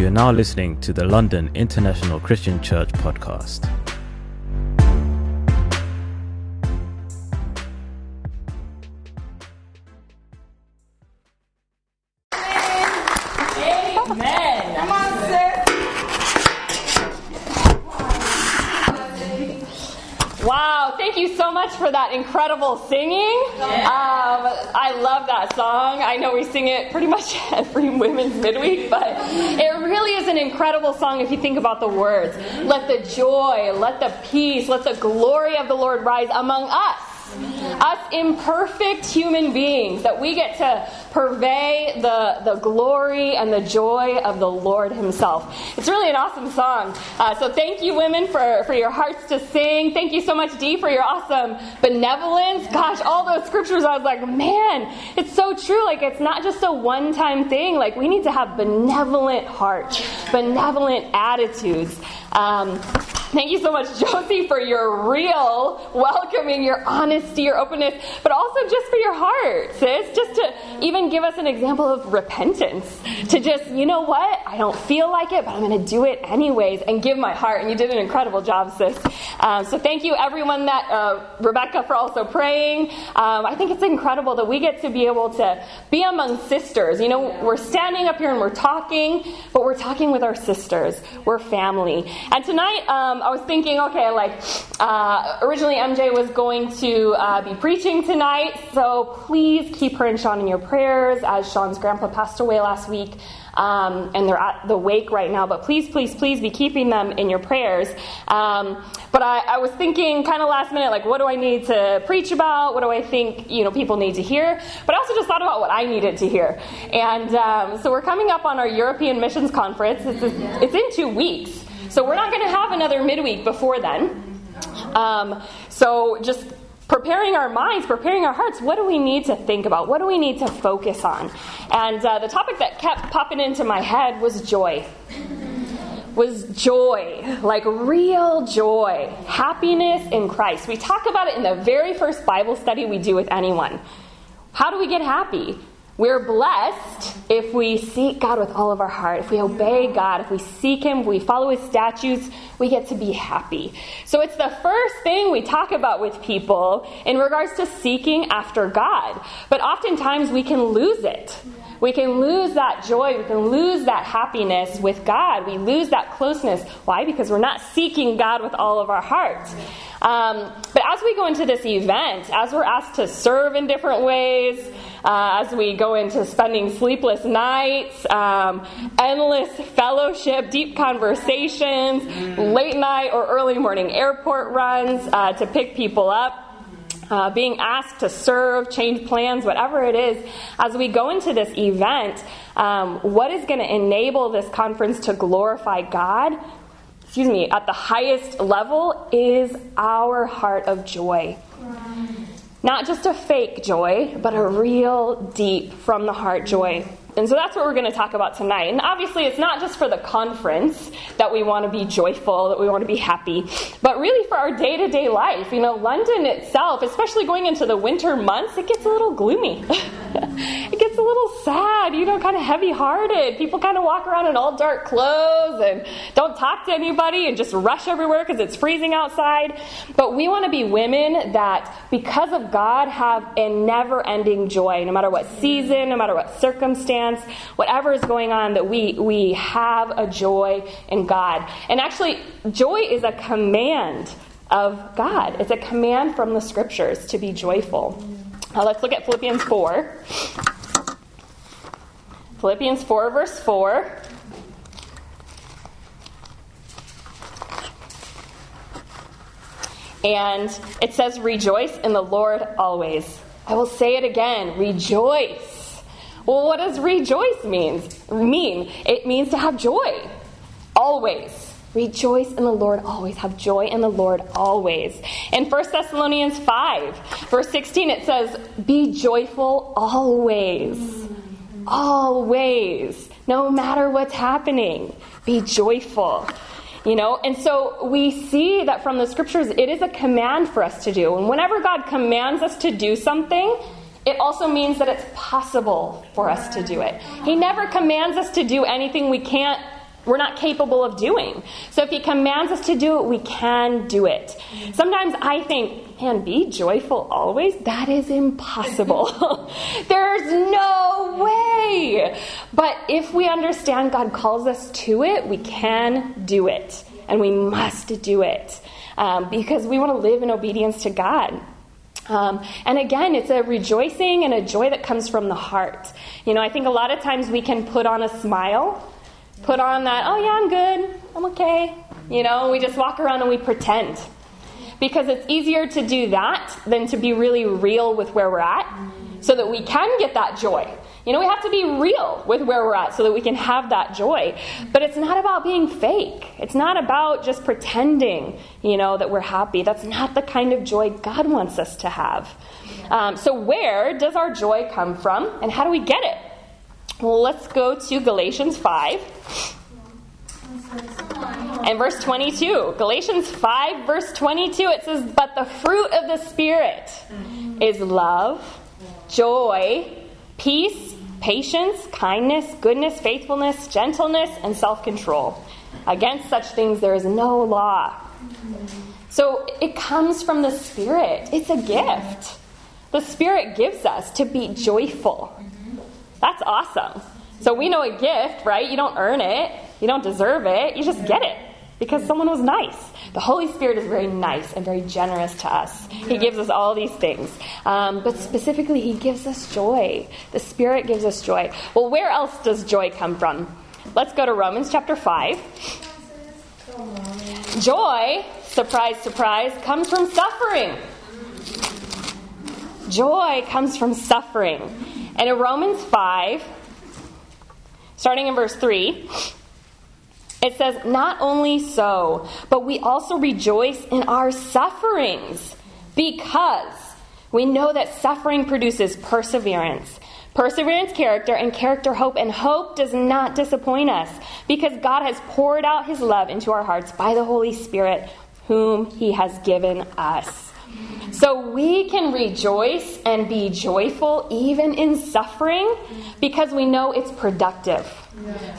You are now listening to the London International Christian Church podcast. For that incredible singing. Um, I love that song. I know we sing it pretty much every women's midweek, but it really is an incredible song if you think about the words. Let the joy, let the peace, let the glory of the Lord rise among us. Us imperfect human beings, that we get to purvey the, the glory and the joy of the Lord Himself. It's really an awesome song. Uh, so thank you, women, for, for your hearts to sing. Thank you so much, Dee, for your awesome benevolence. Gosh, all those scriptures, I was like, man, it's so true. Like, it's not just a one time thing. Like, we need to have benevolent hearts, benevolent attitudes. Um, Thank you so much, Josie, for your real welcoming, your honesty, your openness, but also just for your heart, sis. Just to even give us an example of repentance. To just, you know what? I don't feel like it, but I'm going to do it anyways and give my heart. And you did an incredible job, sis. Um, so thank you, everyone that, uh, Rebecca, for also praying. Um, I think it's incredible that we get to be able to be among sisters. You know, we're standing up here and we're talking, but we're talking with our sisters. We're family. And tonight, um, I was thinking, okay, like, uh, originally MJ was going to uh, be preaching tonight, so please keep her and Sean in your prayers as Sean's grandpa passed away last week. Um, and they're at the wake right now, but please, please, please be keeping them in your prayers. Um, but I, I was thinking kind of last minute, like, what do I need to preach about? What do I think, you know, people need to hear? But I also just thought about what I needed to hear. And um, so we're coming up on our European Missions Conference. It's, it's in two weeks. So we're not going to have another midweek before then. Um, so just preparing our minds, preparing our hearts, what do we need to think about? What do we need to focus on? And uh, the topic that kept popping into my head was joy. Was joy, like real joy, happiness in Christ. We talk about it in the very first Bible study we do with anyone. How do we get happy? We're blessed if we seek God with all of our heart, if we obey God, if we seek Him, if we follow His statutes, we get to be happy. So it's the first thing we talk about with people in regards to seeking after God. But oftentimes we can lose it. We can lose that joy. We can lose that happiness with God. We lose that closeness. Why? Because we're not seeking God with all of our heart. Um, but as we go into this event, as we're asked to serve in different ways, uh, as we go into spending sleepless nights, um, endless fellowship, deep conversations, late night or early morning airport runs uh, to pick people up. Uh, being asked to serve, change plans, whatever it is, as we go into this event, um, what is going to enable this conference to glorify God? Excuse me, at the highest level is our heart of joy. Not just a fake joy, but a real, deep, from the heart joy. And so that's what we're going to talk about tonight. And obviously, it's not just for the conference that we want to be joyful, that we want to be happy, but really for our day to day life. You know, London itself, especially going into the winter months, it gets a little gloomy. it gets a little sad, you know, kind of heavy hearted. People kind of walk around in all dark clothes and don't talk to anybody and just rush everywhere because it's freezing outside. But we want to be women that, because of God, have a never ending joy, no matter what season, no matter what circumstance whatever is going on, that we, we have a joy in God. And actually, joy is a command of God, it's a command from the scriptures to be joyful. Now let's look at Philippians 4. Philippians 4, verse 4. And it says, Rejoice in the Lord always. I will say it again rejoice. Well, what does rejoice means mean? It means to have joy. Always. Rejoice in the Lord always. Have joy in the Lord always. In 1 Thessalonians 5, verse 16, it says, Be joyful always. Always. No matter what's happening, be joyful. You know, and so we see that from the scriptures, it is a command for us to do. And whenever God commands us to do something, it also means that it's possible for us to do it. He never commands us to do anything we can't we're not capable of doing. So if he commands us to do it, we can do it. Sometimes I think, man, be joyful always? That is impossible. There's no way. But if we understand God calls us to it, we can do it. And we must do it um, because we want to live in obedience to God. Um, and again, it's a rejoicing and a joy that comes from the heart. You know, I think a lot of times we can put on a smile put on that, oh yeah, I'm good, I'm okay. You know, we just walk around and we pretend. Because it's easier to do that than to be really real with where we're at so that we can get that joy. You know, we have to be real with where we're at so that we can have that joy. But it's not about being fake. It's not about just pretending, you know, that we're happy. That's not the kind of joy God wants us to have. Um, so, where does our joy come from and how do we get it? Let's go to Galatians 5. And verse 22. Galatians 5, verse 22, it says, But the fruit of the Spirit is love, joy, peace, patience, kindness, goodness, faithfulness, gentleness, and self control. Against such things there is no law. So it comes from the Spirit, it's a gift. The Spirit gives us to be joyful. That's awesome. So we know a gift, right? You don't earn it, you don't deserve it, you just get it because someone was nice. The Holy Spirit is very nice and very generous to us. He gives us all these things. Um, but specifically, He gives us joy. The Spirit gives us joy. Well, where else does joy come from? Let's go to Romans chapter 5. Joy, surprise, surprise, comes from suffering. Joy comes from suffering. And in Romans 5, starting in verse 3, it says, Not only so, but we also rejoice in our sufferings because we know that suffering produces perseverance. Perseverance, character, and character, hope. And hope does not disappoint us because God has poured out his love into our hearts by the Holy Spirit, whom he has given us. So we can rejoice and be joyful even in suffering because we know it's productive.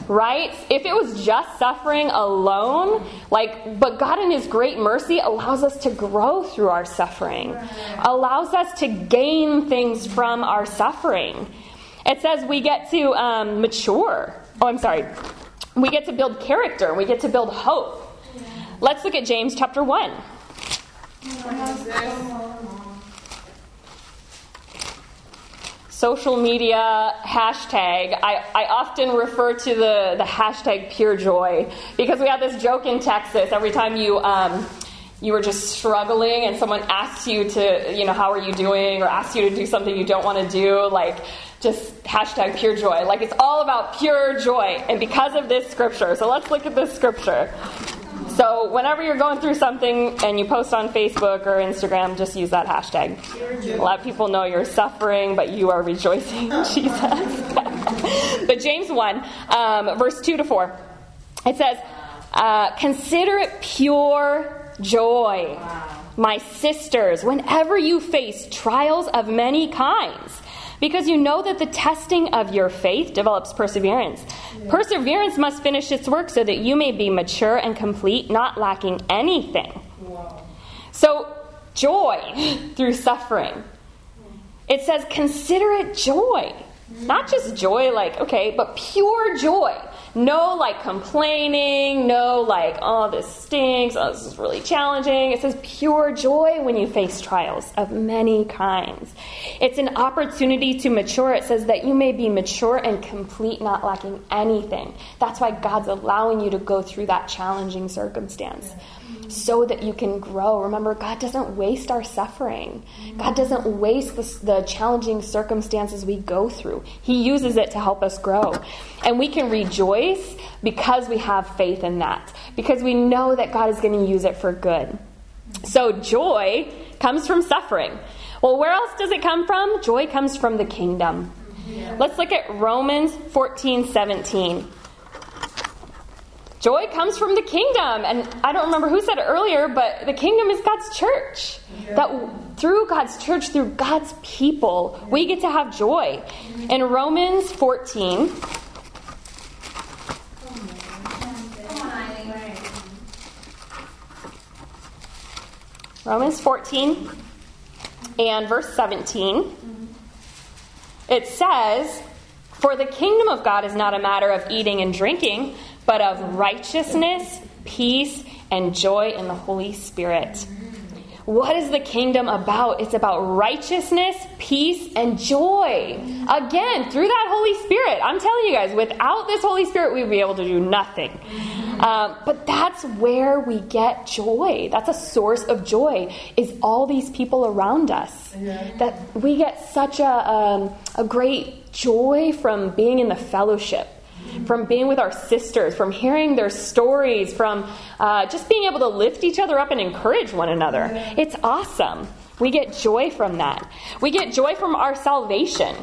Right? If it was just suffering alone, like, but God in His great mercy allows us to grow through our suffering, allows us to gain things from our suffering. It says we get to um, mature. Oh, I'm sorry. We get to build character, we get to build hope. Let's look at James chapter 1. Social media hashtag. I, I often refer to the, the hashtag pure joy because we have this joke in Texas every time you. Um, you were just struggling and someone asks you to, you know, how are you doing or asks you to do something you don't want to do, like just hashtag pure joy. Like it's all about pure joy. And because of this scripture, so let's look at this scripture. So whenever you're going through something and you post on Facebook or Instagram, just use that hashtag. Let people know you're suffering, but you are rejoicing Jesus. but James 1, um, verse 2 to 4, it says, uh, Consider it pure joy, my sisters, whenever you face trials of many kinds because you know that the testing of your faith develops perseverance. Perseverance must finish its work so that you may be mature and complete, not lacking anything. So, joy through suffering. It says, consider it joy. Not just joy, like, okay, but pure joy. No, like, complaining, no, like, oh, this stinks, oh, this is really challenging. It says pure joy when you face trials of many kinds. It's an opportunity to mature. It says that you may be mature and complete, not lacking anything. That's why God's allowing you to go through that challenging circumstance so that you can grow. Remember, God doesn't waste our suffering, God doesn't waste the, the, challenging circumstances we go through. He uses it to help us grow. And we can rejoice because we have faith in that, because we know that God is going to use it for good. So, joy comes from suffering. Well, where else does it come from? Joy comes from the kingdom. Let's look at Romans 14 17. Joy comes from the kingdom. And I don't remember who said it earlier, but the kingdom is God's church. Yeah. That through God's church, through God's people, we get to have joy. In Romans 14, Romans 14 and verse 17, it says, For the kingdom of God is not a matter of eating and drinking but of righteousness, peace, and joy in the Holy Spirit. What is the kingdom about? It's about righteousness, peace, and joy. Again, through that Holy Spirit. I'm telling you guys, without this Holy Spirit, we'd be able to do nothing. Um, but that's where we get joy. That's a source of joy, is all these people around us. That we get such a, um, a great joy from being in the fellowship from being with our sisters, from hearing their stories, from uh, just being able to lift each other up and encourage one another. It's awesome. We get joy from that. We get joy from our salvation.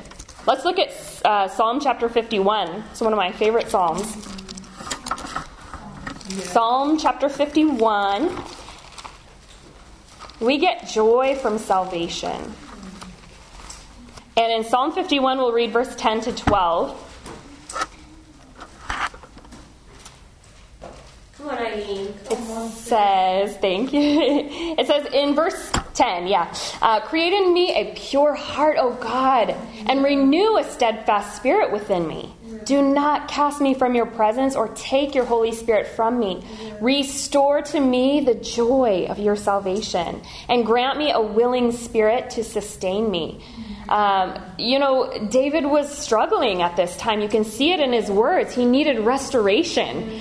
Let's look at uh, Psalm chapter 51. It's one of my favorite Psalms. Psalm chapter 51. We get joy from salvation. And in Psalm 51, we'll read verse 10 to 12. It says, thank you. It says in verse 10, yeah, uh, create in me a pure heart, O God, and renew a steadfast spirit within me. Do not cast me from your presence or take your Holy Spirit from me. Restore to me the joy of your salvation and grant me a willing spirit to sustain me. Um, you know, David was struggling at this time. You can see it in his words. He needed restoration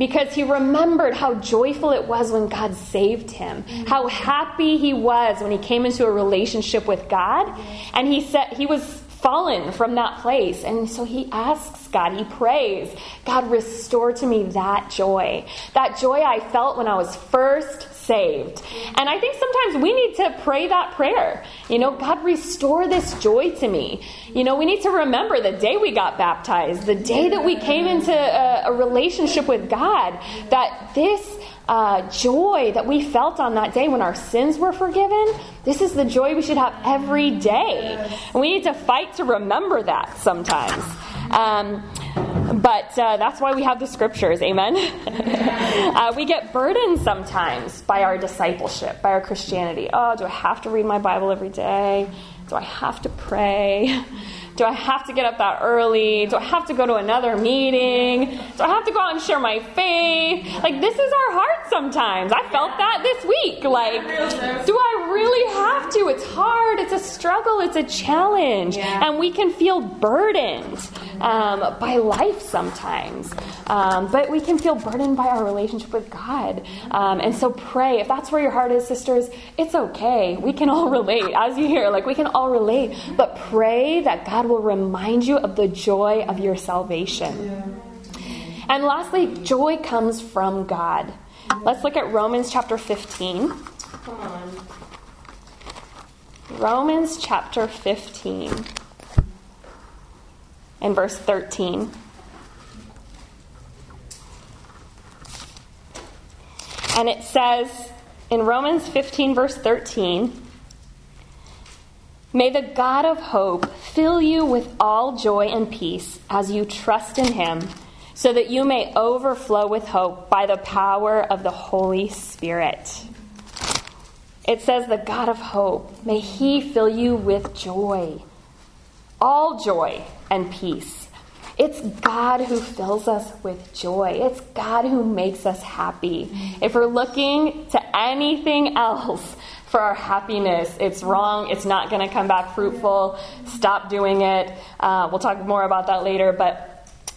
because he remembered how joyful it was when God saved him, mm-hmm. how happy he was when he came into a relationship with God, and he said he was fallen from that place. And so he asks God, he prays, God, restore to me that joy. That joy I felt when I was first saved. And I think sometimes we need to pray that prayer. You know, God, restore this joy to me. You know, we need to remember the day we got baptized, the day that we came into a, a relationship with God, that this uh, joy that we felt on that day when our sins were forgiven, this is the joy we should have every day. And we need to fight to remember that sometimes. Um, but uh, that's why we have the scriptures, amen? uh, we get burdened sometimes by our discipleship, by our Christianity. Oh, do I have to read my Bible every day? Do I have to pray? Do I have to get up that early? Do I have to go to another meeting? Do I have to go out and share my faith? Like, this is our heart sometimes. I felt that this week. Like, do I really have to? It's hard. It's a struggle. It's a challenge. And we can feel burdened um, by life sometimes. Um, but we can feel burdened by our relationship with God. Um, and so pray. If that's where your heart is, sisters, it's okay. We can all relate. As you hear, like, we can all relate. But pray that God will remind you of the joy of your salvation. And lastly, joy comes from God. Let's look at Romans chapter 15. Come on. Romans chapter 15 and verse 13. And it says in Romans 15, verse 13, May the God of hope fill you with all joy and peace as you trust in him, so that you may overflow with hope by the power of the Holy Spirit. It says, The God of hope, may he fill you with joy, all joy and peace. It's God who fills us with joy. It's God who makes us happy. If we're looking to anything else, for our happiness. It's wrong. It's not going to come back fruitful. Stop doing it. Uh, we'll talk more about that later, but.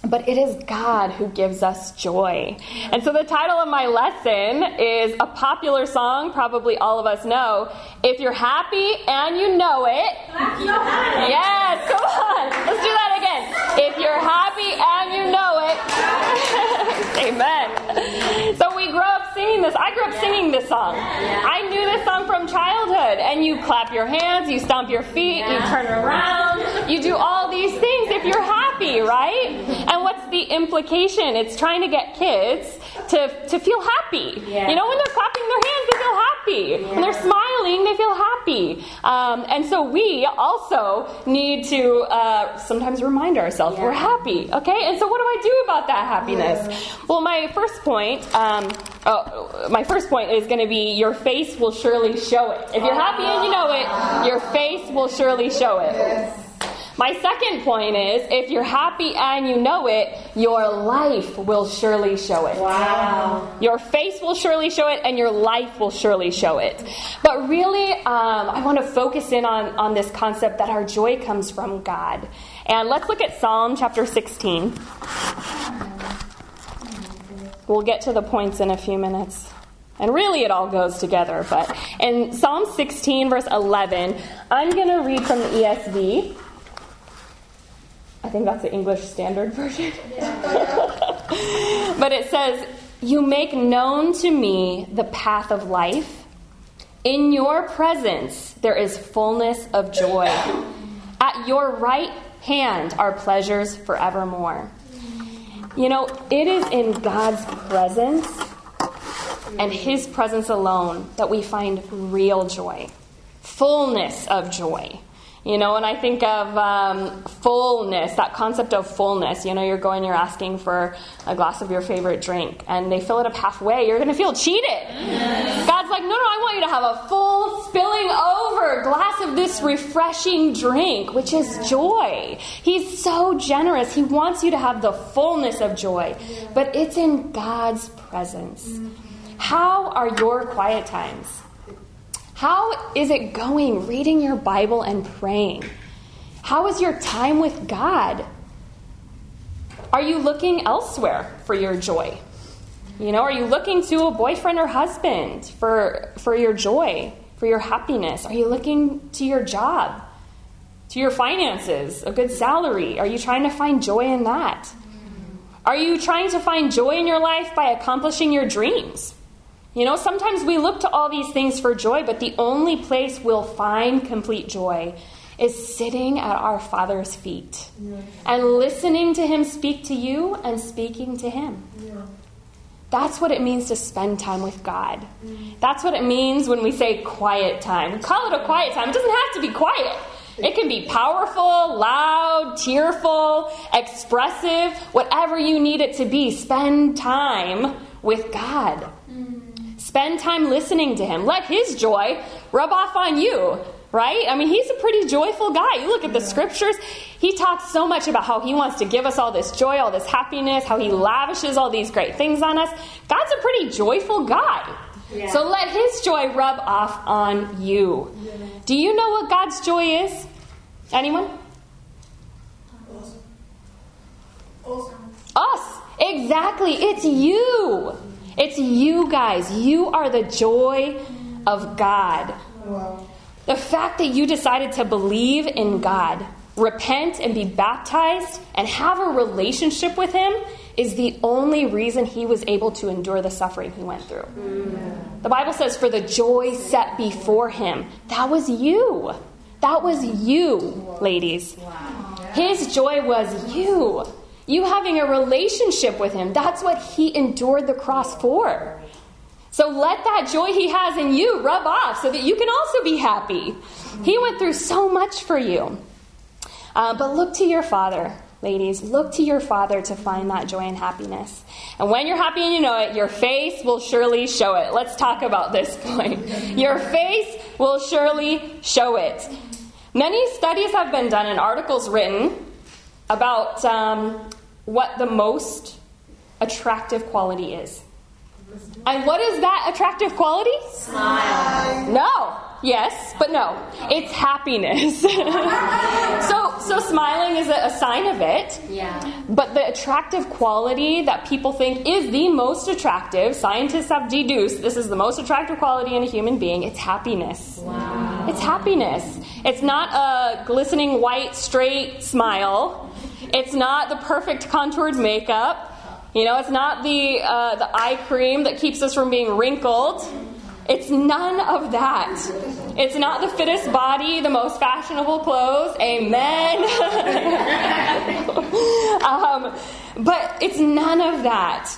But it is God who gives us joy. And so the title of my lesson is a popular song, probably all of us know. If you're happy and you know it. Yes, come on. Let's do that again. If you're happy and you know it. Amen. So we grow up singing this. I grew up singing this song. I knew this song from childhood. And you clap your hands, you stomp your feet, you turn around, you do all these things if you're happy, right? And what's the implication? It's trying to get kids to, to feel happy. You know, when they're clapping their hands, they feel happy. When they're smiling, they feel happy. Um, and so we also need to uh, sometimes remind ourselves yeah. we're happy, okay? And so what do I do about that happiness? Yeah. Well, my first point, um, oh, my first point is going to be your face will surely show it. If you're happy and you know it, your face will surely show it. Yes. My second point is if you're happy and you know it, your life will surely show it. Wow. Your face will surely show it, and your life will surely show it. But really, um, I want to focus in on, on this concept that our joy comes from God. And let's look at Psalm chapter 16. We'll get to the points in a few minutes. And really, it all goes together. But in Psalm 16, verse 11, I'm going to read from the ESV. I think that's the English Standard Version. but it says, You make known to me the path of life. In your presence there is fullness of joy. At your right hand are pleasures forevermore. You know, it is in God's presence and His presence alone that we find real joy, fullness of joy. You know, and I think of um, fullness, that concept of fullness. You know, you're going, you're asking for a glass of your favorite drink, and they fill it up halfway. You're going to feel cheated. Yes. God's like, no, no, I want you to have a full, spilling over glass of this refreshing drink, which is joy. He's so generous. He wants you to have the fullness of joy, but it's in God's presence. How are your quiet times? How is it going reading your Bible and praying? How is your time with God? Are you looking elsewhere for your joy? You know, are you looking to a boyfriend or husband for, for your joy, for your happiness? Are you looking to your job, to your finances, a good salary? Are you trying to find joy in that? Are you trying to find joy in your life by accomplishing your dreams? You know, sometimes we look to all these things for joy, but the only place we'll find complete joy is sitting at our Father's feet yes. and listening to Him speak to you and speaking to Him. Yeah. That's what it means to spend time with God. Mm. That's what it means when we say quiet time. We call it a quiet time. It doesn't have to be quiet. It can be powerful, loud, tearful, expressive, whatever you need it to be. Spend time with God. Spend time listening to him. Let his joy rub off on you, right? I mean, he's a pretty joyful guy. You look at the scriptures, he talks so much about how he wants to give us all this joy, all this happiness, how he lavishes all these great things on us. God's a pretty joyful guy. Yeah. So let his joy rub off on you. Yeah. Do you know what God's joy is? Anyone? Awesome. Awesome. Us. Exactly. It's you. It's you guys. You are the joy of God. Wow. The fact that you decided to believe in God, repent and be baptized, and have a relationship with Him is the only reason He was able to endure the suffering He went through. Mm. The Bible says, for the joy set before Him. That was you. That was you, ladies. Wow. His joy was you. You having a relationship with Him. That's what He endured the cross for. So let that joy He has in you rub off so that you can also be happy. He went through so much for you. Uh, but look to your Father. Ladies, look to your Father to find that joy and happiness. And when you're happy and you know it, your face will surely show it. Let's talk about this point. Your face will surely show it. Many studies have been done and articles written about um, what the most attractive quality is. And what is that attractive quality? Smile. No. Yes, but no. It's happiness. so so smiling is a, a, sign of it. Yeah. But the attractive quality that people think is the most attractive, scientists have deduced this is the most attractive quality in a human being, it's happiness. Wow. It's happiness. It's not a glistening white straight smile. It's not the perfect contoured makeup. You know, it's not the uh, the eye cream that keeps us from being wrinkled. It's none of that. It's not the fittest body, the most fashionable clothes. Amen. um, but it's none of that.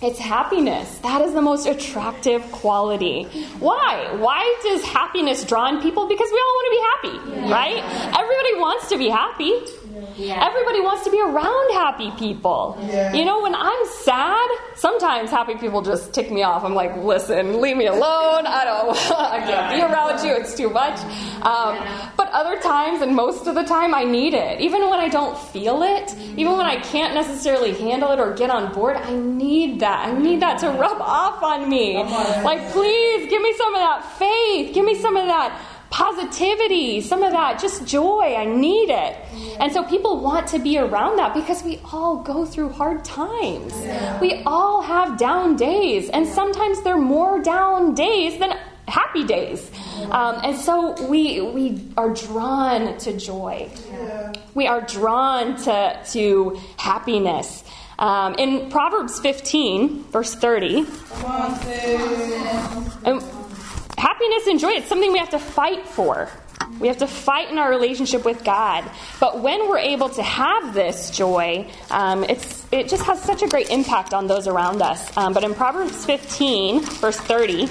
It's happiness. That is the most attractive quality. Why? Why does happiness draw in people? Because we all want to be happy, right? Everybody wants to be happy. Yeah. Everybody wants to be around happy people. You know, when I'm sad, sometimes happy people just tick me off. I'm like, listen, leave me alone. I don't, I can't be around you. It's too much. Um, but other times, and most of the time, I need it. Even when I don't feel it, even when I can't necessarily handle it or get on board, I need that. I need that to rub off on me. Like, please give me some of that faith. Give me some of that positivity, some of that just joy. I need it. And so people want to be around that because we all go through hard times. We all have down days, and sometimes they're more down days than happy days. Um, and so we we are drawn to joy. We are drawn to to happiness. Um, in Proverbs 15, verse 30, and happiness and joy, it's something we have to fight for. We have to fight in our relationship with God. But when we're able to have this joy, um, it's, it just has such a great impact on those around us. Um, but in Proverbs 15, verse 30,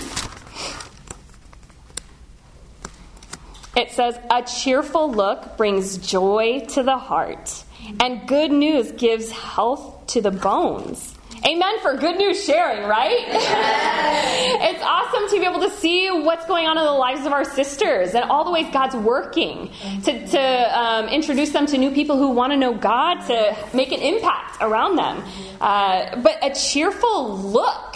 it says, A cheerful look brings joy to the heart, and good news gives health to the bones. Amen for good news sharing, right? it's awesome to be able to see what's going on in the lives of our sisters and all the ways God's working to, to um, introduce them to new people who want to know God, to make an impact around them. Uh, but a cheerful look,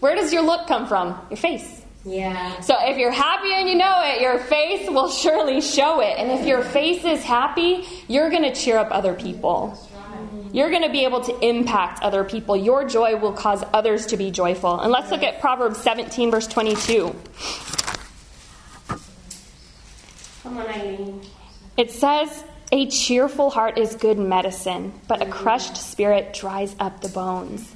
where does your look come from? Your face. Yeah. So if you're happy and you know it, your face will surely show it. And if your face is happy, you're going to cheer up other people. You're going to be able to impact other people. Your joy will cause others to be joyful. And let's look at Proverbs 17, verse 22. Come on, Eileen. It says, A cheerful heart is good medicine, but a crushed spirit dries up the bones.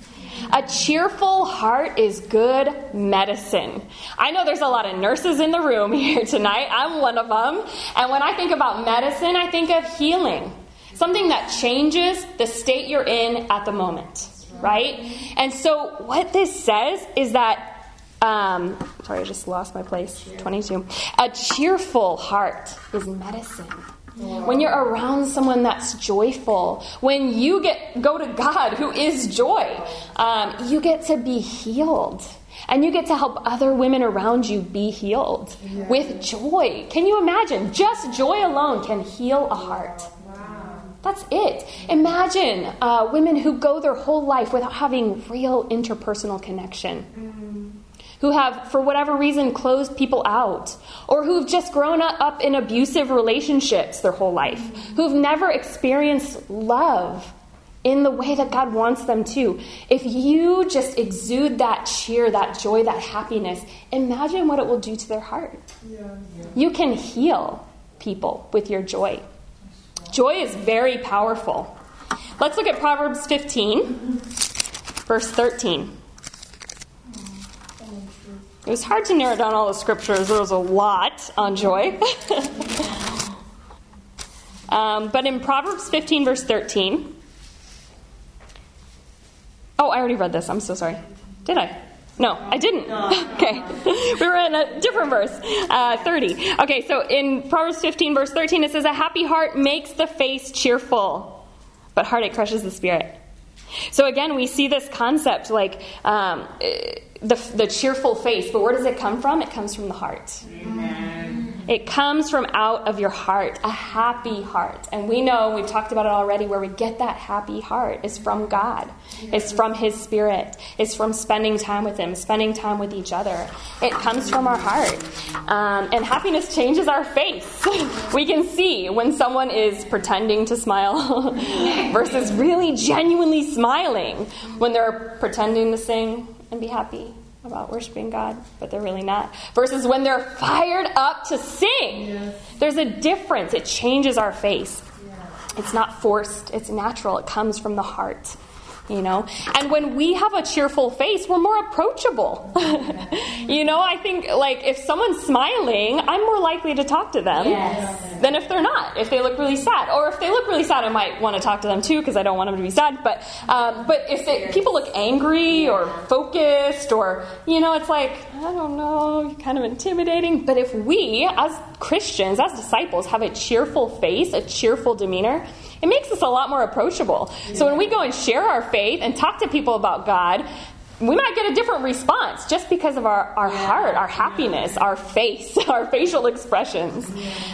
A cheerful heart is good medicine. I know there's a lot of nurses in the room here tonight. I'm one of them. And when I think about medicine, I think of healing. Something that changes the state you're in at the moment, right? And so, what this says is that, um, sorry, I just lost my place. 22. A cheerful heart is medicine. When you're around someone that's joyful, when you get go to God, who is joy, um, you get to be healed. And you get to help other women around you be healed with joy. Can you imagine? Just joy alone can heal a heart. That's it. Imagine uh, women who go their whole life without having real interpersonal connection, who have, for whatever reason, closed people out, or who've just grown up in abusive relationships their whole life, who've never experienced love in the way that God wants them to. If you just exude that cheer, that joy, that happiness, imagine what it will do to their heart. You can heal people with your joy. Joy is very powerful. Let's look at Proverbs 15, verse 13. It was hard to narrow down all the scriptures, there was a lot on joy. um, but in Proverbs 15, verse 13, oh, I already read this. I'm so sorry. Did I? No, I didn't. okay. we were in a different verse, uh, 30. Okay, so in Proverbs 15, verse 13, it says, A happy heart makes the face cheerful, but heartache crushes the spirit. So again, we see this concept like um, the, the cheerful face, but where does it come from? It comes from the heart. It comes from out of your heart, a happy heart. And we know, we've talked about it already, where we get that happy heart is from God. It's from His Spirit. It's from spending time with Him, spending time with each other. It comes from our heart. Um, and happiness changes our face. we can see when someone is pretending to smile versus really genuinely smiling, when they're pretending to sing and be happy about worshiping God, but they're really not. Versus when they're fired up to sing. There's a difference. It changes our face. It's not forced, it's natural. It comes from the heart. You know? And when we have a cheerful face, we're more approachable. you know, I think like if someone's smiling, I'm more likely to talk to them Yes. than if they're not. If they look really sad, or if they look really sad, I might want to talk to them too because I don't want them to be sad. But um, but if they, people look angry or focused, or you know, it's like I don't know, kind of intimidating. But if we, as Christians, as disciples, have a cheerful face, a cheerful demeanor, it makes us a lot more approachable. So when we go and share our faith and talk to people about God, we might get a different response just because of our, our yeah. heart, our happiness, our face, our facial expressions,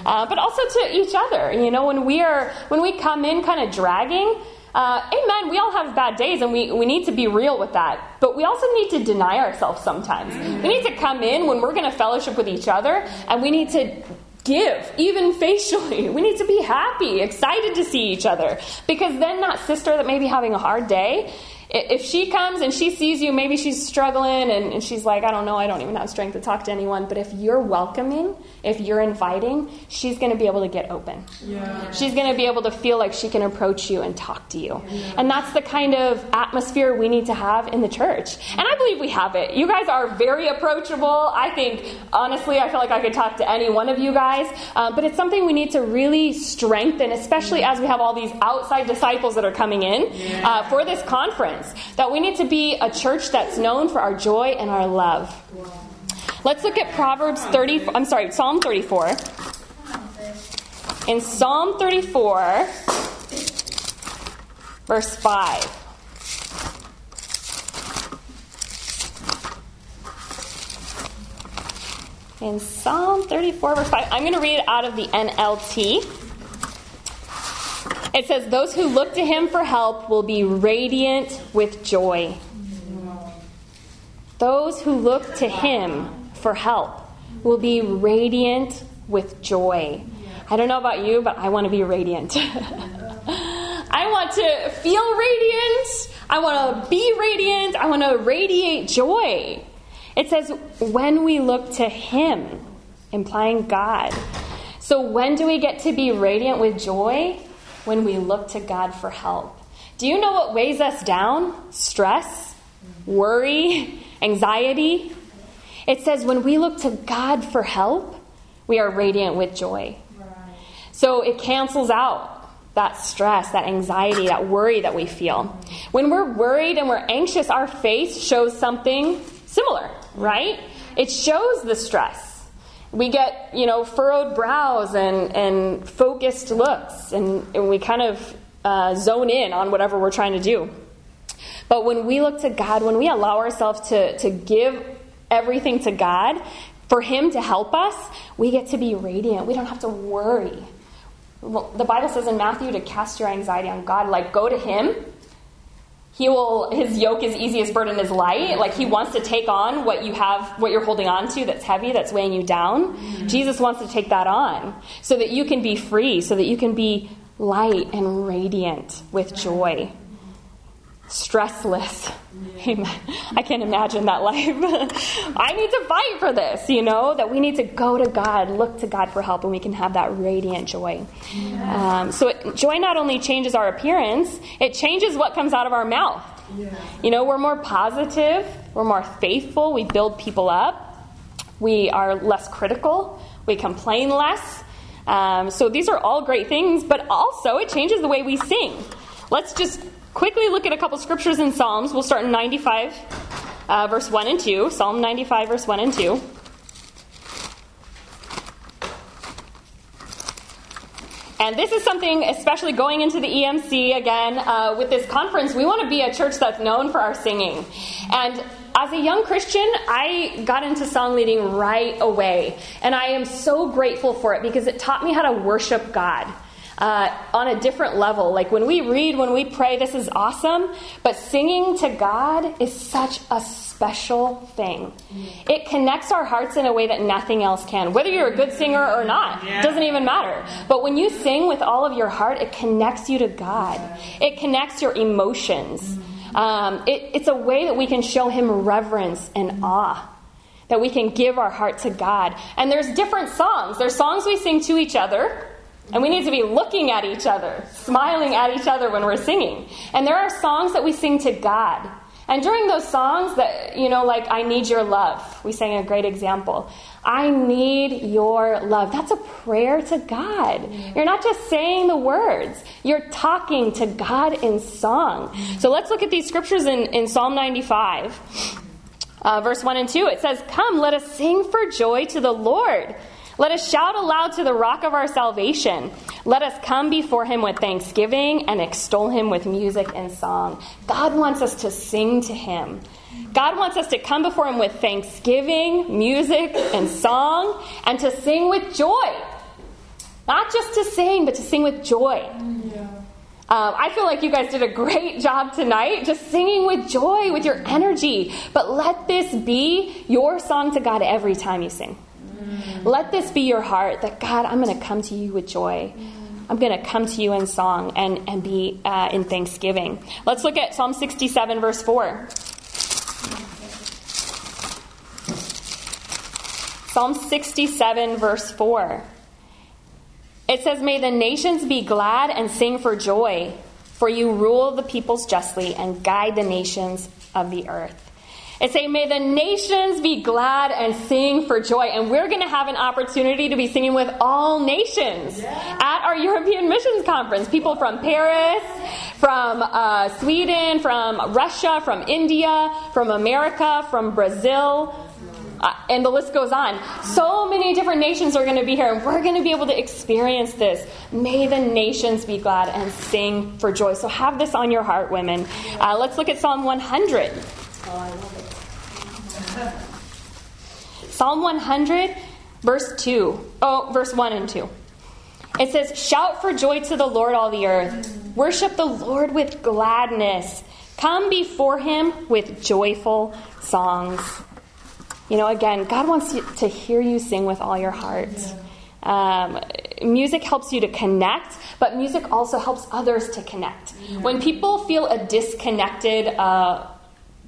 uh, but also to each other. You know, when we are when we come in kind of dragging. Uh, amen. We all have bad days, and we, we need to be real with that. But we also need to deny ourselves sometimes. We need to come in when we're going to fellowship with each other, and we need to give, even facially. We need to be happy, excited to see each other. Because then that sister that may be having a hard day, if she comes and she sees you, maybe she's struggling and, and, she's like, I don't know, I don't even have strength to talk to anyone. But if you're welcoming, if you're inviting, she's going to be able to get open. Yeah. She's going to be able to feel like she can approach you and talk to you. Yeah. And that's the kind of atmosphere we need to have in the church. And I believe we have it. You guys are very approachable. I think, honestly, I feel like I could talk to any one of you guys. Uh, but it's something we need to really strengthen, especially as we have all these outside disciples that are coming in uh, for this conference that we need to be a church that's known for our joy and our love. Let's look at Proverbs 30, I'm sorry, Psalm 34. In Psalm 34, verse 5. In Psalm 34, verse 5, I'm going to read it out of the NLT. It says, Those who look to him for help will be radiant with joy. Those who look to him for help will be radiant with joy. I don't know about you, but I want to be radiant. I want to feel radiant. I want to be radiant. I want to radiate joy. It says, when we look to Him, implying God. So, when do we get to be radiant with joy? When we look to God for help. Do you know what weighs us down? Stress, worry, anxiety. It says when we look to God for help, we are radiant with joy. So it cancels out that stress, that anxiety, that worry that we feel. When we're worried and we're anxious, our face shows something similar, right? It shows the stress. We get, you know, furrowed brows and, and focused looks, and, and we kind of uh, zone in on whatever we're trying to do. But when we look to God, when we allow ourselves to, to give everything to God, for Him to help us, we get to be radiant. We don't have to worry. The Bible says in Matthew to cast your anxiety on God, like go to Him he will his yoke is easy his burden is light. Like he wants to take on what you have what you're holding on to that's heavy that's weighing you down. Mm-hmm. jesus wants to take that on so that you can be free so that you can be light and radiant with joy stressless. Amen. I can't imagine that life. I need to fight for this, you know, that we need to go to God, look to God for help, and we can have that radiant joy. Um, so it, joy not only changes our appearance, it changes what comes out of our mouth. You know, we're more positive, we're more faithful, we build people up, we are less critical, we complain less. Um, so these are all great things, but also it changes the way we sing. Let's just quickly look at a couple scriptures in Psalms. We'll start in 95, uh, verse 1 and 2. Psalm 95, verse 1 and 2. And this is something, especially going into the EMC again uh, with this conference, we want to be a church that's known for our singing. And as a young Christian, I got into song leading right away. And I am so grateful for it because it taught me how to worship God uh, on a different level. Like when we read, when we pray, this is awesome, but singing to God is such a special thing. It connects our hearts in a way that nothing else can. Whether you're a good singer or not, yeah. doesn't even matter. But when you sing with all of your heart, it connects you to God. It connects your emotions. Um, it, it's a way that we can show Him reverence and awe that we can give our heart to God. And there's different songs. There's songs we sing to each other, and we need to be looking at each other, smiling at each other when we're singing. And there are songs that we sing to God. And during those songs that, you know, like I Need Your Love, we sang a great example. I need your love. That's a prayer to God. You're not just saying the words, you're talking to God in song. So let's look at these scriptures in, in Psalm 95, uh, verse 1 and 2. It says, Come, let us sing for joy to the Lord. Let us shout aloud to the rock of our salvation. Let us come before him with thanksgiving and extol him with music and song. God wants us to sing to him. God wants us to come before him with thanksgiving, music, and song, and to sing with joy. Not just to sing, but to sing with joy. Yeah. Um, I feel like you guys did a great job tonight, just singing with joy, with your energy. But let this be your song to God every time you sing. Let this be your heart that God, I'm going to come to you with joy. I'm going to come to you in song and, and be uh, in thanksgiving. Let's look at Psalm 67, verse 4. Psalm 67, verse 4. It says, May the nations be glad and sing for joy, for you rule the peoples justly and guide the nations of the earth and say, May the nations be glad and sing for joy. And we're going to have an opportunity to be singing with all nations yeah. at our European Missions Conference. People from Paris, from uh, Sweden, from Russia, from India, from America, from Brazil. Uh, and the list goes on. So many different nations are going to be here, and we're going to be able to experience this. May the nations be glad and sing for joy. So have this on your heart, women. Uh, let's look at Psalm 100. Oh, Psalm 100, verse 2. Oh, verse 1 and 2. It says, Shout for joy to the Lord, all the earth. Worship the Lord with gladness. Come before him with joyful songs. You know, again, God wants to hear you sing with all your heart. Um, music helps you to connect, but music also helps others to connect. When people feel a disconnected uh,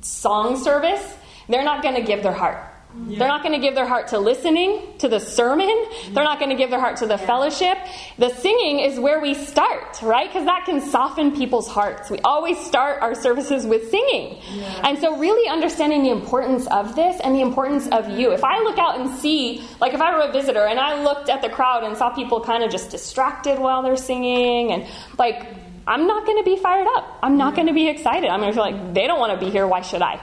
song service, they're not going to give their heart. Yeah. They're not going to give their heart to listening to the sermon. Mm-hmm. They're not going to give their heart to the yeah. fellowship. The singing is where we start, right? Because that can soften people's hearts. We always start our services with singing. Yeah. And so, really understanding the importance of this and the importance of you. If I look out and see, like if I were a visitor and I looked at the crowd and saw people kind of just distracted while they're singing and like, I'm not going to be fired up. I'm not going to be excited. I'm going to feel like they don't want to be here. Why should I?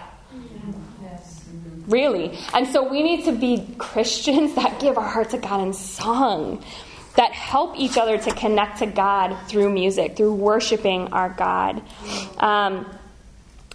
Really. And so we need to be Christians that give our heart to God in song, that help each other to connect to God through music, through worshiping our God. Um,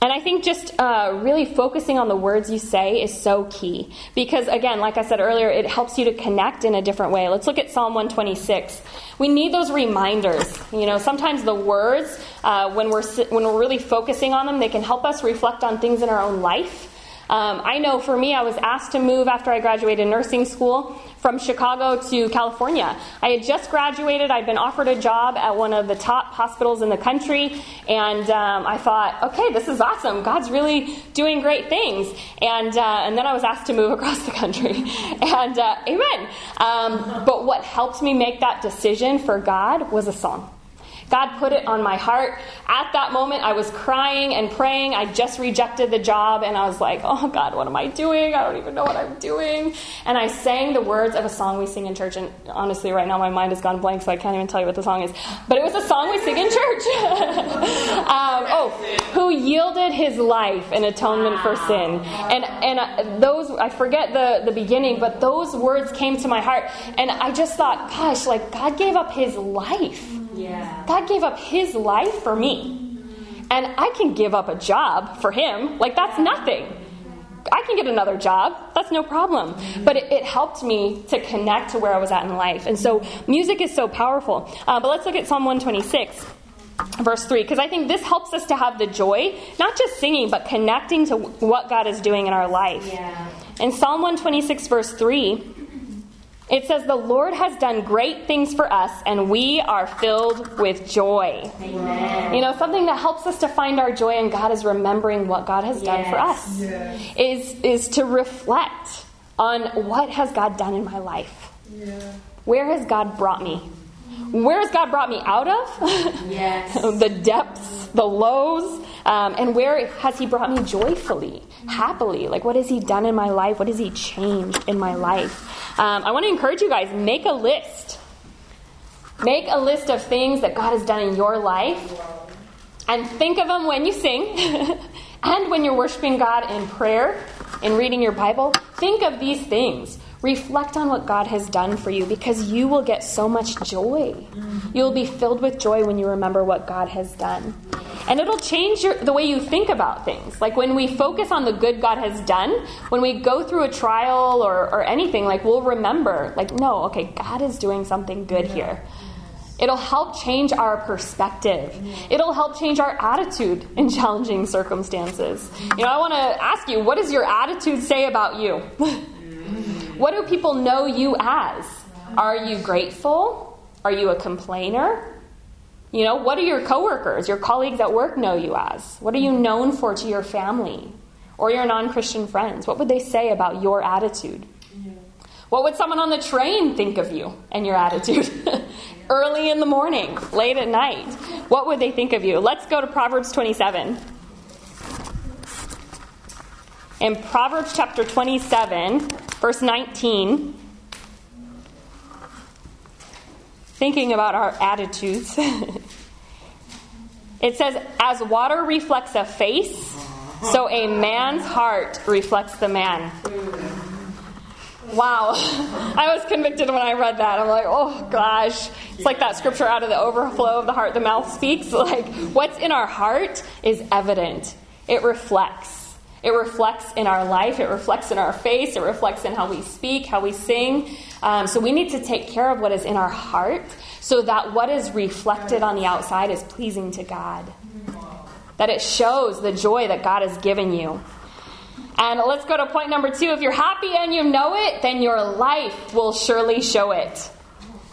and I think just uh, really focusing on the words you say is so key. Because, again, like I said earlier, it helps you to connect in a different way. Let's look at Psalm 126. We need those reminders. You know, sometimes the words, uh, when, we're, when we're really focusing on them, they can help us reflect on things in our own life. Um, I know for me, I was asked to move after I graduated nursing school from Chicago to California. I had just graduated, I'd been offered a job at one of the top hospitals in the country, and um, I thought, okay, this is awesome. God's really doing great things. And, uh, and then I was asked to move across the country. and uh, amen. Um, but what helped me make that decision for God was a song. God put it on my heart. At that moment, I was crying and praying. I just rejected the job, and I was like, oh God, what am I doing? I don't even know what I'm doing. And I sang the words of a song we sing in church. And honestly, right now, my mind has gone blank, so I can't even tell you what the song is. But it was a song we sing in church. um, oh, who yielded his life in atonement for sin. And, and uh, those, I forget the, the beginning, but those words came to my heart. And I just thought, gosh, like God gave up his life yeah. God gave up his life for me. And I can give up a job for him. Like, that's nothing. I can get another job. That's no problem. But it, it, helped me to connect to where I was at in life. And so music is so powerful. Uh, but let's look at Psalm 126, verse 3, because I think this helps us to have the joy, not just singing, but connecting to what God is doing in our life. Yeah. In Psalm 126, verse 3, it says, The Lord has done great things for us, and we are filled with joy. Amen. You know, something that helps us to find our joy in God is remembering what God has yes. done for us, yes. is, is to reflect on what has God done in my life. Yeah. Where has God brought me? Where has God brought me out of? Yes. the depths, the lows, Um, and where has He brought me joyfully, happily? Like, what has He done in my life? What has He changed in my life? Um, I want to encourage you guys make a list. Make a list of things that God has done in your life and think of them when you sing and when you're worshiping God in prayer, in reading your Bible. Think of these things. Reflect on what God has done for you because you will get so much joy. You'll be filled with joy when you remember what God has done. And it'll change your, the way you think about things. Like when we focus on the good God has done, when we go through a trial or, or anything, like we'll remember, like, no, okay, God is doing something good here. It'll help change our perspective. It'll help change our attitude in challenging circumstances. You know, I want to ask you, what does your attitude say about you? what do people know you as? Are you grateful? Are you a complainer? You know, what do your coworkers, your colleagues at work know you as? What are you known for to your family or your non Christian friends? What would they say about your attitude? What would someone on the train think of you and your attitude? Early in the morning, late at night. What would they think of you? Let's go to Proverbs 27. In Proverbs chapter 27, verse 19, thinking about our attitudes, it says, As water reflects a face, so a man's heart reflects the man. Wow. I was convicted when I read that. I'm like, oh gosh. It's like that scripture out of the overflow of the heart, the mouth speaks. Like, what's in our heart is evident, it reflects. It reflects in our life, it reflects in our face, it reflects in how we speak, how we sing. Um, so we need to take care of what is in our heart so that what is reflected on the outside is pleasing to God. That it shows the joy that God has given you. And let's go to point number two. If you're happy and you know it, then your life will surely show it.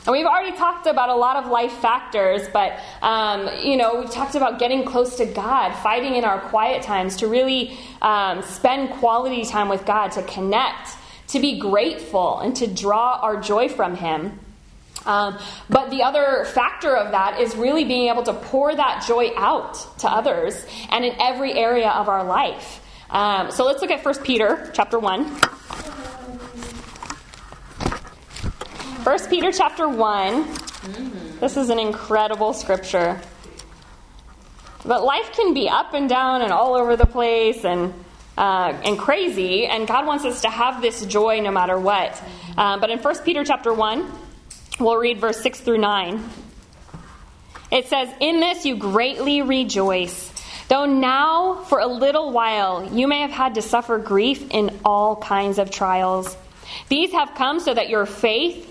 And we've already talked about a lot of life factors, but um, you know we've talked about getting close to God, fighting in our quiet times to really um, spend quality time with God, to connect, to be grateful, and to draw our joy from Him. Um, but the other factor of that is really being able to pour that joy out to others and in every area of our life. Um, so let's look at 1 Peter chapter 1. 1 Peter chapter 1. This is an incredible scripture. But life can be up and down and all over the place and uh, and crazy, and God wants us to have this joy no matter what. Uh, but in 1 Peter chapter 1, we'll read verse 6 through 9. It says, In this you greatly rejoice Though now, for a little while, you may have had to suffer grief in all kinds of trials. These have come so that your faith,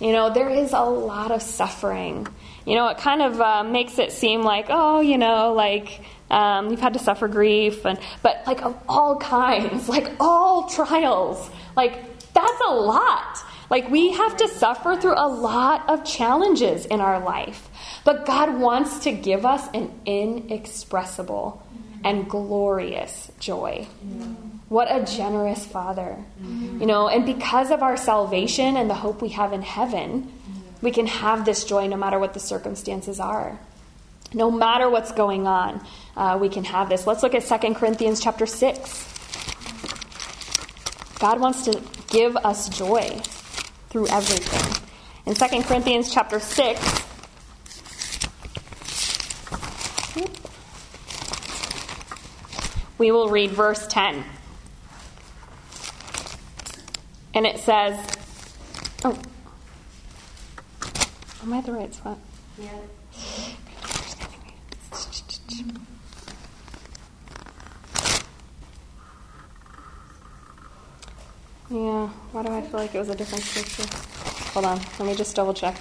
You know, there is a lot of suffering. You know, it kind of uh, makes it seem like, oh, you know, like um, you've had to suffer grief, and but like of all kinds, like all trials, like that's a lot. Like we have to suffer through a lot of challenges in our life, but God wants to give us an inexpressible and glorious joy. What a generous Father. You know, and because of our salvation and the hope we have in heaven, we can have this joy no matter what the circumstances are. No matter what's going on, uh, we can have this. Let's look at 2 Corinthians chapter 6. God wants to give us joy through everything. In 2 Corinthians chapter 6, we will read verse 10. And it says, Oh, am I the right spot? Yeah. Yeah, why do I feel like it was a different scripture? Hold on, let me just double check.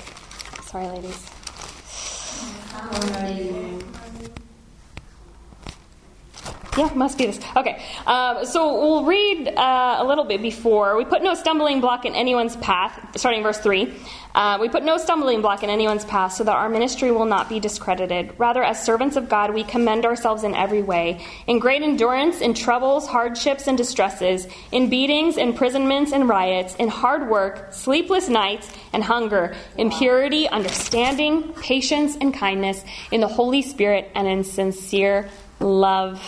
Sorry, ladies. Yeah, must be this. Okay, um, so we'll read uh, a little bit before. We put no stumbling block in anyone's path, starting verse 3. Uh, we put no stumbling block in anyone's path so that our ministry will not be discredited. Rather, as servants of God, we commend ourselves in every way in great endurance, in troubles, hardships, and distresses, in beatings, imprisonments, and riots, in hard work, sleepless nights, and hunger, in purity, understanding, patience, and kindness, in the Holy Spirit, and in sincere love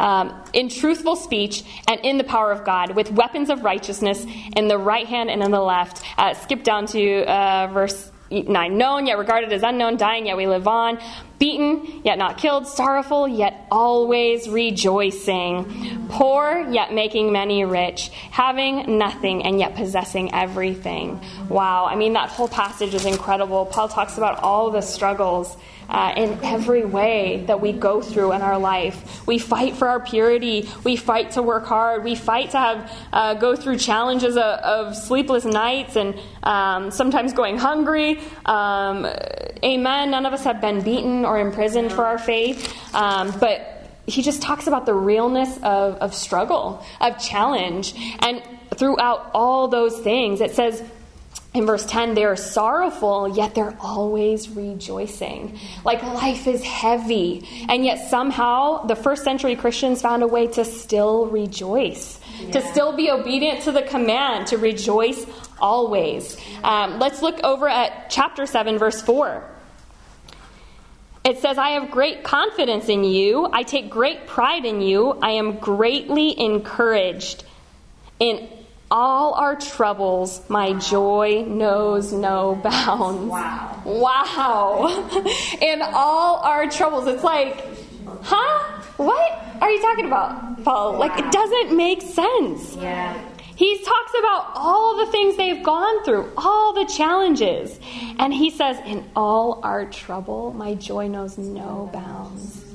um, in truthful speech and in the power of God, with weapons of righteousness in the right hand and in the left. Uh, skip down to uh, verse 9. Known, yet regarded as unknown, dying, yet we live on. Beaten, yet not killed. Sorrowful, yet always rejoicing. Poor, yet making many rich. Having nothing, and yet possessing everything. Wow, I mean, that whole passage is incredible. Paul talks about all the struggles uh, in every way that we go through in our life. We fight for our purity. We fight to work hard. We fight to have uh, go through challenges of, of sleepless nights and um, sometimes going hungry. Um, amen. None of us have been beaten or imprisoned for our faith, um, but he just talks about the realness of, of struggle, of challenge, and throughout all those things, it says in verse 10, they are sorrowful, yet they're always rejoicing. Like life is heavy, and yet somehow the first century Christians found a way to still rejoice, yeah. to still be obedient to the command to rejoice always. Um, let's look over at chapter 7, verse 4. It says, I have great confidence in you. I take great pride in you. I am greatly encouraged. In all our troubles, my joy knows no bounds. Wow. Wow. In all our troubles. It's like, huh? What are you talking about, Paul? Like, it doesn't make sense. Yeah. He talks about all the things they've gone through, all the challenges. And he says, In all our trouble, my joy knows no bounds.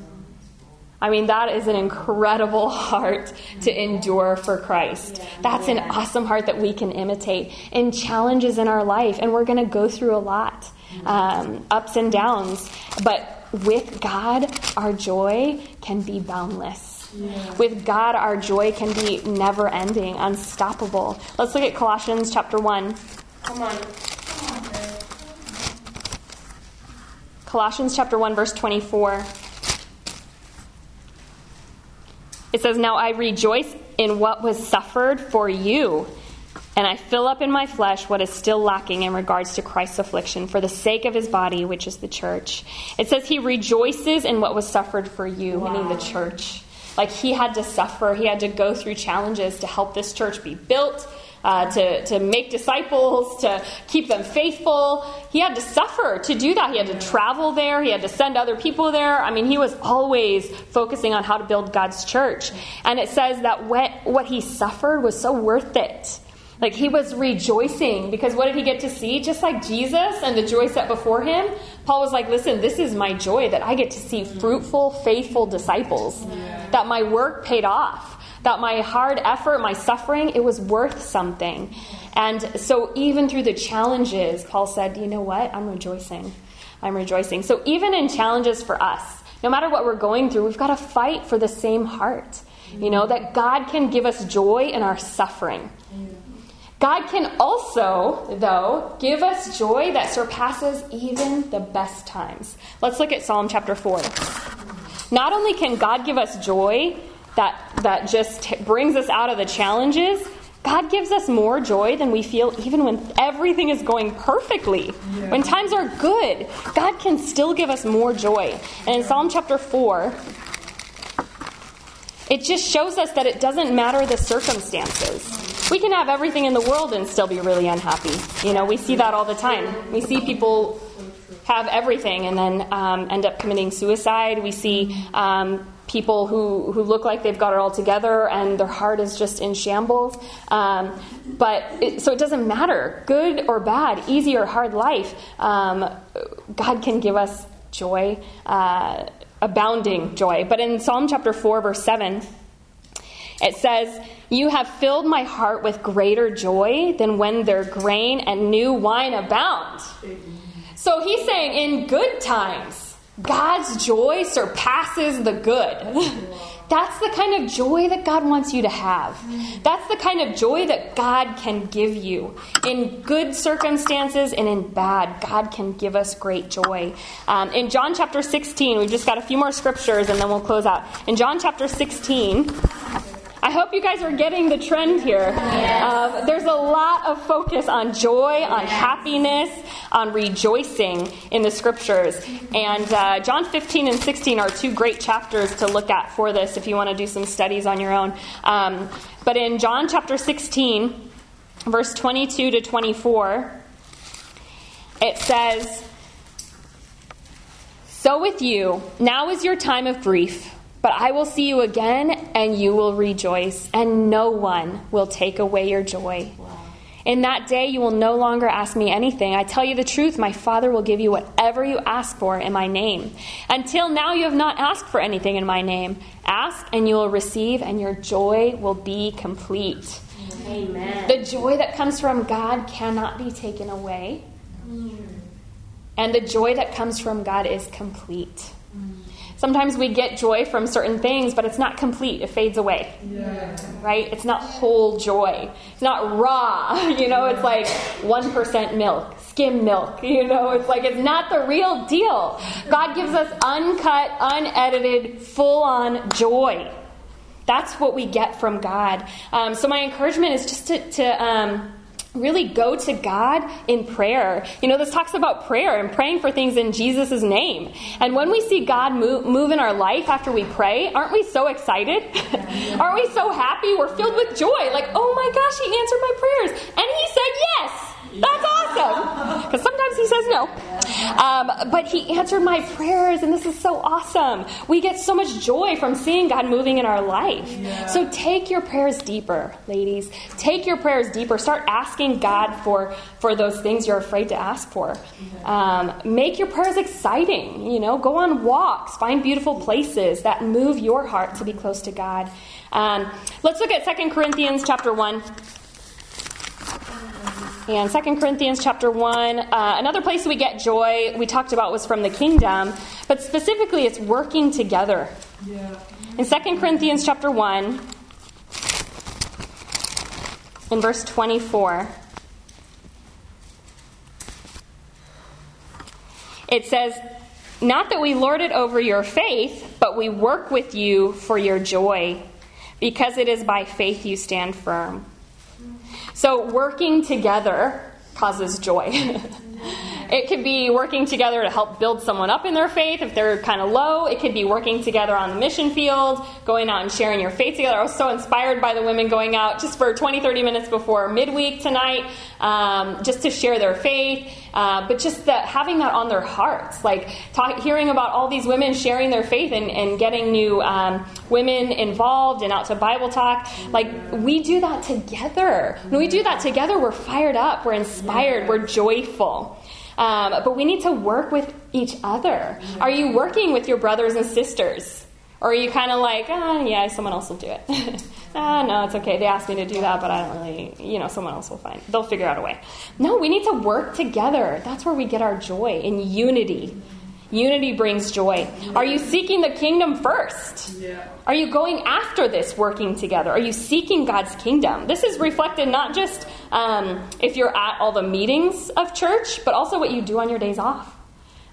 I mean, that is an incredible heart to endure for Christ. That's an awesome heart that we can imitate in challenges in our life. And we're going to go through a lot, um, ups and downs. But with God, our joy can be boundless. With God, our joy can be never ending, unstoppable. Let's look at Colossians chapter 1. Come on. Colossians chapter 1, verse 24. It says, Now I rejoice in what was suffered for you, and I fill up in my flesh what is still lacking in regards to Christ's affliction for the sake of his body, which is the church. It says he rejoices in what was suffered for you, wow. meaning the church. Like he had to suffer, he had to go through challenges to help this church be built uh, to, to make disciples, to keep them faithful. He had to suffer to do that. He had to travel there, he had to send other people there. I mean, he was always focusing on how to build God's church. And it says that what, what he suffered was so worth it. Like he was rejoicing because what did he get to see? Just like Jesus and the joy set before him, Paul was like, Listen, this is my joy that I get to see fruitful, faithful disciples, that my work paid off that my hard effort, my suffering, it was worth something. And so, even through the challenges, Paul said, You know what? I'm rejoicing. I'm rejoicing. So, even in challenges for us, no matter what we're going through, we've got to fight for the same heart. You know, that God can give us joy in our suffering. God can also, though, give us joy that surpasses even the best times. Let's look at Psalm chapter 4. Not only can God give us joy that, that just brings us out of the challenges, God gives us more joy than we feel even when everything is going perfectly. Yeah. When times are good, God can still give us more joy. And in Psalm chapter 4, it just shows us that it doesn't matter the circumstances. We can have everything in the world and still be really unhappy. You know, we see that all the time. We see people have everything and then um, end up committing suicide. We see um, people who, who look like they've got it all together and their heart is just in shambles. Um, but it, so it doesn't matter, good or bad, easy or hard life. Um, God can give us joy, uh, abounding joy. But in Psalm chapter 4, verse 7, it says, You have filled my heart with greater joy than when their grain and new wine abound. So he's saying, in good times, God's joy surpasses the good. That's the kind of joy that God wants you to have. That's the kind of joy that God can give you. In good circumstances and in bad, God can give us great joy. Um, in John chapter 16, we've just got a few more scriptures and then we'll close out. In John chapter 16, I hope you guys are getting the trend here. Uh, there's a lot of focus on joy, on happiness, on rejoicing in the scriptures. And uh, John 15 and 16 are two great chapters to look at for this if you want to do some studies on your own. Um, but in John chapter 16, verse 22 to 24, it says, So with you, now is your time of grief. But I will see you again, and you will rejoice, and no one will take away your joy. In that day, you will no longer ask me anything. I tell you the truth, my Father will give you whatever you ask for in my name. Until now, you have not asked for anything in my name. Ask, and you will receive, and your joy will be complete. Amen. The joy that comes from God cannot be taken away. Mm. And the joy that comes from God is complete. Sometimes we get joy from certain things, but it's not complete. It fades away. Yeah. Right? It's not whole joy. It's not raw. You know, it's like 1% milk, skim milk. You know, it's like it's not the real deal. God gives us uncut, unedited, full on joy. That's what we get from God. Um, so, my encouragement is just to, to um, really go to God in prayer. You know, this talks about prayer and praying for things in Jesus' name. And when we see God move, move in our life after we pray, aren't we so excited? aren't we so happy? We're filled with joy. Like, oh my gosh, He answered my prayers. And He said yes. That's awesome. Because sometimes he says no. Um, but he answered my prayers, and this is so awesome. We get so much joy from seeing God moving in our life. So take your prayers deeper, ladies. Take your prayers deeper. Start asking God for, for those things you're afraid to ask for. Um, make your prayers exciting. You know, go on walks, find beautiful places that move your heart to be close to God. Um, let's look at 2 Corinthians chapter 1. And 2 Corinthians chapter 1, uh, another place we get joy we talked about was from the kingdom, but specifically it's working together. Yeah. In 2 Corinthians chapter 1, in verse 24, it says, Not that we lord it over your faith, but we work with you for your joy, because it is by faith you stand firm. So, working together causes joy. it could be working together to help build someone up in their faith if they're kind of low. It could be working together on the mission field, going out and sharing your faith together. I was so inspired by the women going out just for 20, 30 minutes before midweek tonight, um, just to share their faith. Uh, but just that having that on their hearts, like talk, hearing about all these women sharing their faith and, and getting new um, women involved and out to Bible talk, like we do that together. When we do that together, we're fired up, we're inspired, we're joyful. Um, but we need to work with each other. Are you working with your brothers and sisters? Or are you kind of like, ah, oh, yeah, someone else will do it? ah, no, it's okay. They asked me to do that, but I don't really, you know, someone else will find. They'll figure out a way. No, we need to work together. That's where we get our joy in unity. Unity brings joy. Are you seeking the kingdom first? Yeah. Are you going after this working together? Are you seeking God's kingdom? This is reflected not just um, if you're at all the meetings of church, but also what you do on your days off.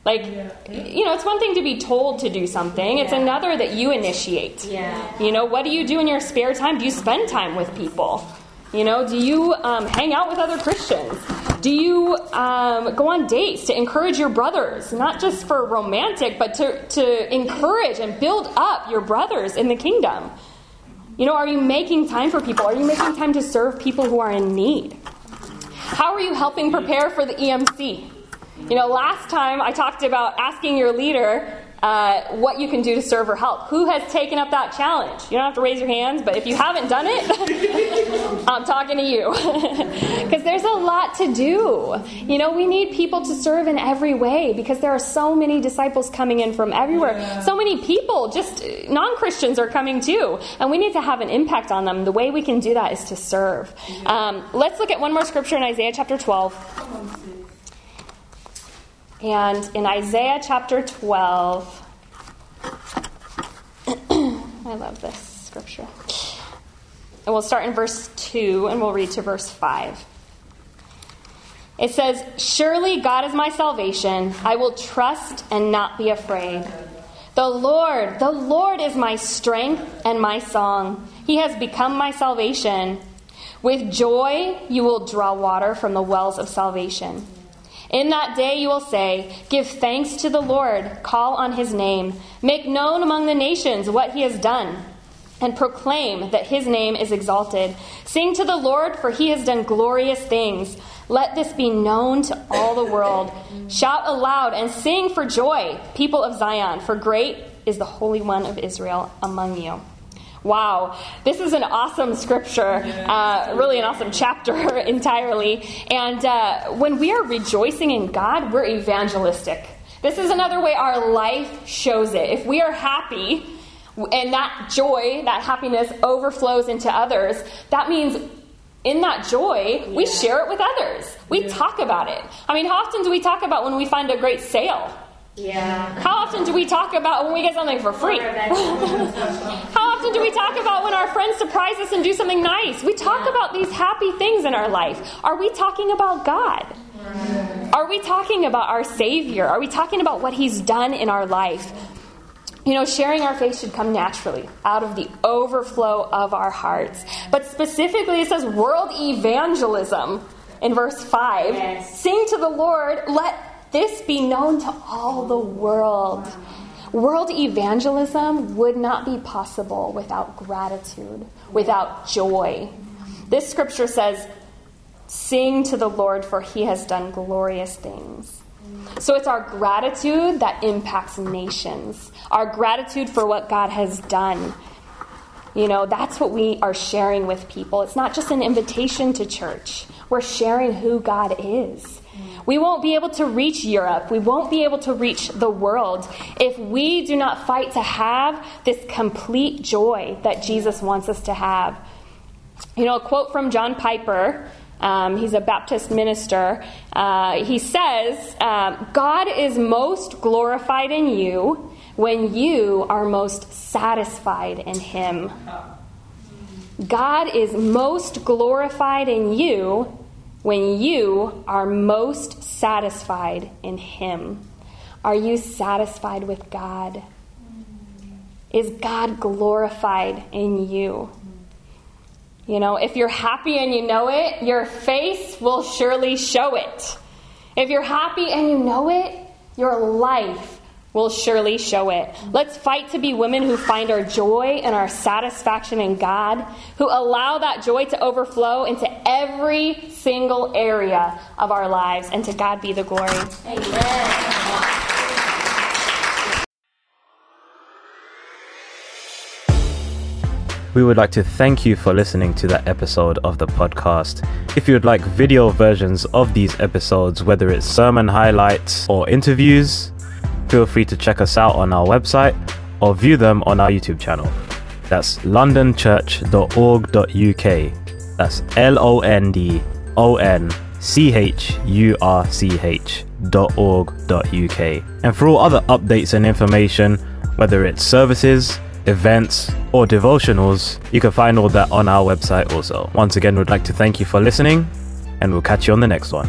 Like, you know, it's one thing to be told to do something, it's Yeah. another that you initiate. Yeah. You know, what do you do in your spare time? Do you spend time with people? You know, do you um, hang out with other Christians? Do you um, go on dates to encourage your brothers, not just for romantic, but to, to encourage and build up your brothers in the kingdom? You know, are you making time for people? Are you making time to serve people who are in need? How are you helping prepare for the EMC? You know, last time I talked about asking your leader uh, what you can do to serve or help. Who has taken up that challenge? You don't have to raise your hands, but if you haven't done it, I'm talking to you. Because there's a lot to do. You know, we need people to serve in every way because there are so many disciples coming in from everywhere. So many people, just non Christians, are coming too. And we need to have an impact on them. The way we can do that is to serve. Um, let's look at one more scripture in Isaiah chapter 12. And in Isaiah chapter 12, I love this scripture. And we'll start in verse 2 and we'll read to verse 5. It says, Surely God is my salvation. I will trust and not be afraid. The Lord, the Lord is my strength and my song. He has become my salvation. With joy you will draw water from the wells of salvation. In that day you will say, Give thanks to the Lord, call on his name, make known among the nations what he has done, and proclaim that his name is exalted. Sing to the Lord, for he has done glorious things. Let this be known to all the world. Shout aloud and sing for joy, people of Zion, for great is the Holy One of Israel among you. Wow, this is an awesome scripture, uh, really an awesome chapter entirely. And uh, when we are rejoicing in God, we're evangelistic. This is another way our life shows it. If we are happy and that joy, that happiness overflows into others, that means in that joy, we share it with others. We talk about it. I mean, how often do we talk about when we find a great sale? Yeah. How often do we talk about when we get something for free? How often do we talk about when our friends surprise us and do something nice? We talk about these happy things in our life. Are we talking about God? Are we talking about our Savior? Are we talking about what He's done in our life? You know, sharing our faith should come naturally out of the overflow of our hearts. But specifically, it says world evangelism in verse 5. Yes. Sing to the Lord, let this be known to all the world. World evangelism would not be possible without gratitude, without joy. This scripture says, Sing to the Lord, for he has done glorious things. So it's our gratitude that impacts nations, our gratitude for what God has done. You know, that's what we are sharing with people. It's not just an invitation to church, we're sharing who God is. We won't be able to reach Europe. We won't be able to reach the world if we do not fight to have this complete joy that Jesus wants us to have. You know, a quote from John Piper. Um, he's a Baptist minister. Uh, he says, um, God is most glorified in you when you are most satisfied in Him. God is most glorified in you when you are most satisfied in Him. Are you satisfied with God? Is God glorified in you? You know, if you're happy and you know it, your face will surely show it. If you're happy and you know it, your life will surely show it. Let's fight to be women who find our joy and our satisfaction in God, who allow that joy to overflow into every single area of our lives, and to God be the glory. Amen. We would like to thank you for listening to that episode of the podcast. If you would like video versions of these episodes, whether it's sermon highlights or interviews, feel free to check us out on our website or view them on our YouTube channel. That's londonchurch.org.uk. That's L O N D O N C H U R C H dot. And for all other updates and information, whether it's services, events, or devotionals, you can find all that on our website also. Once again, we'd like to thank you for listening, and we'll catch you on the next one.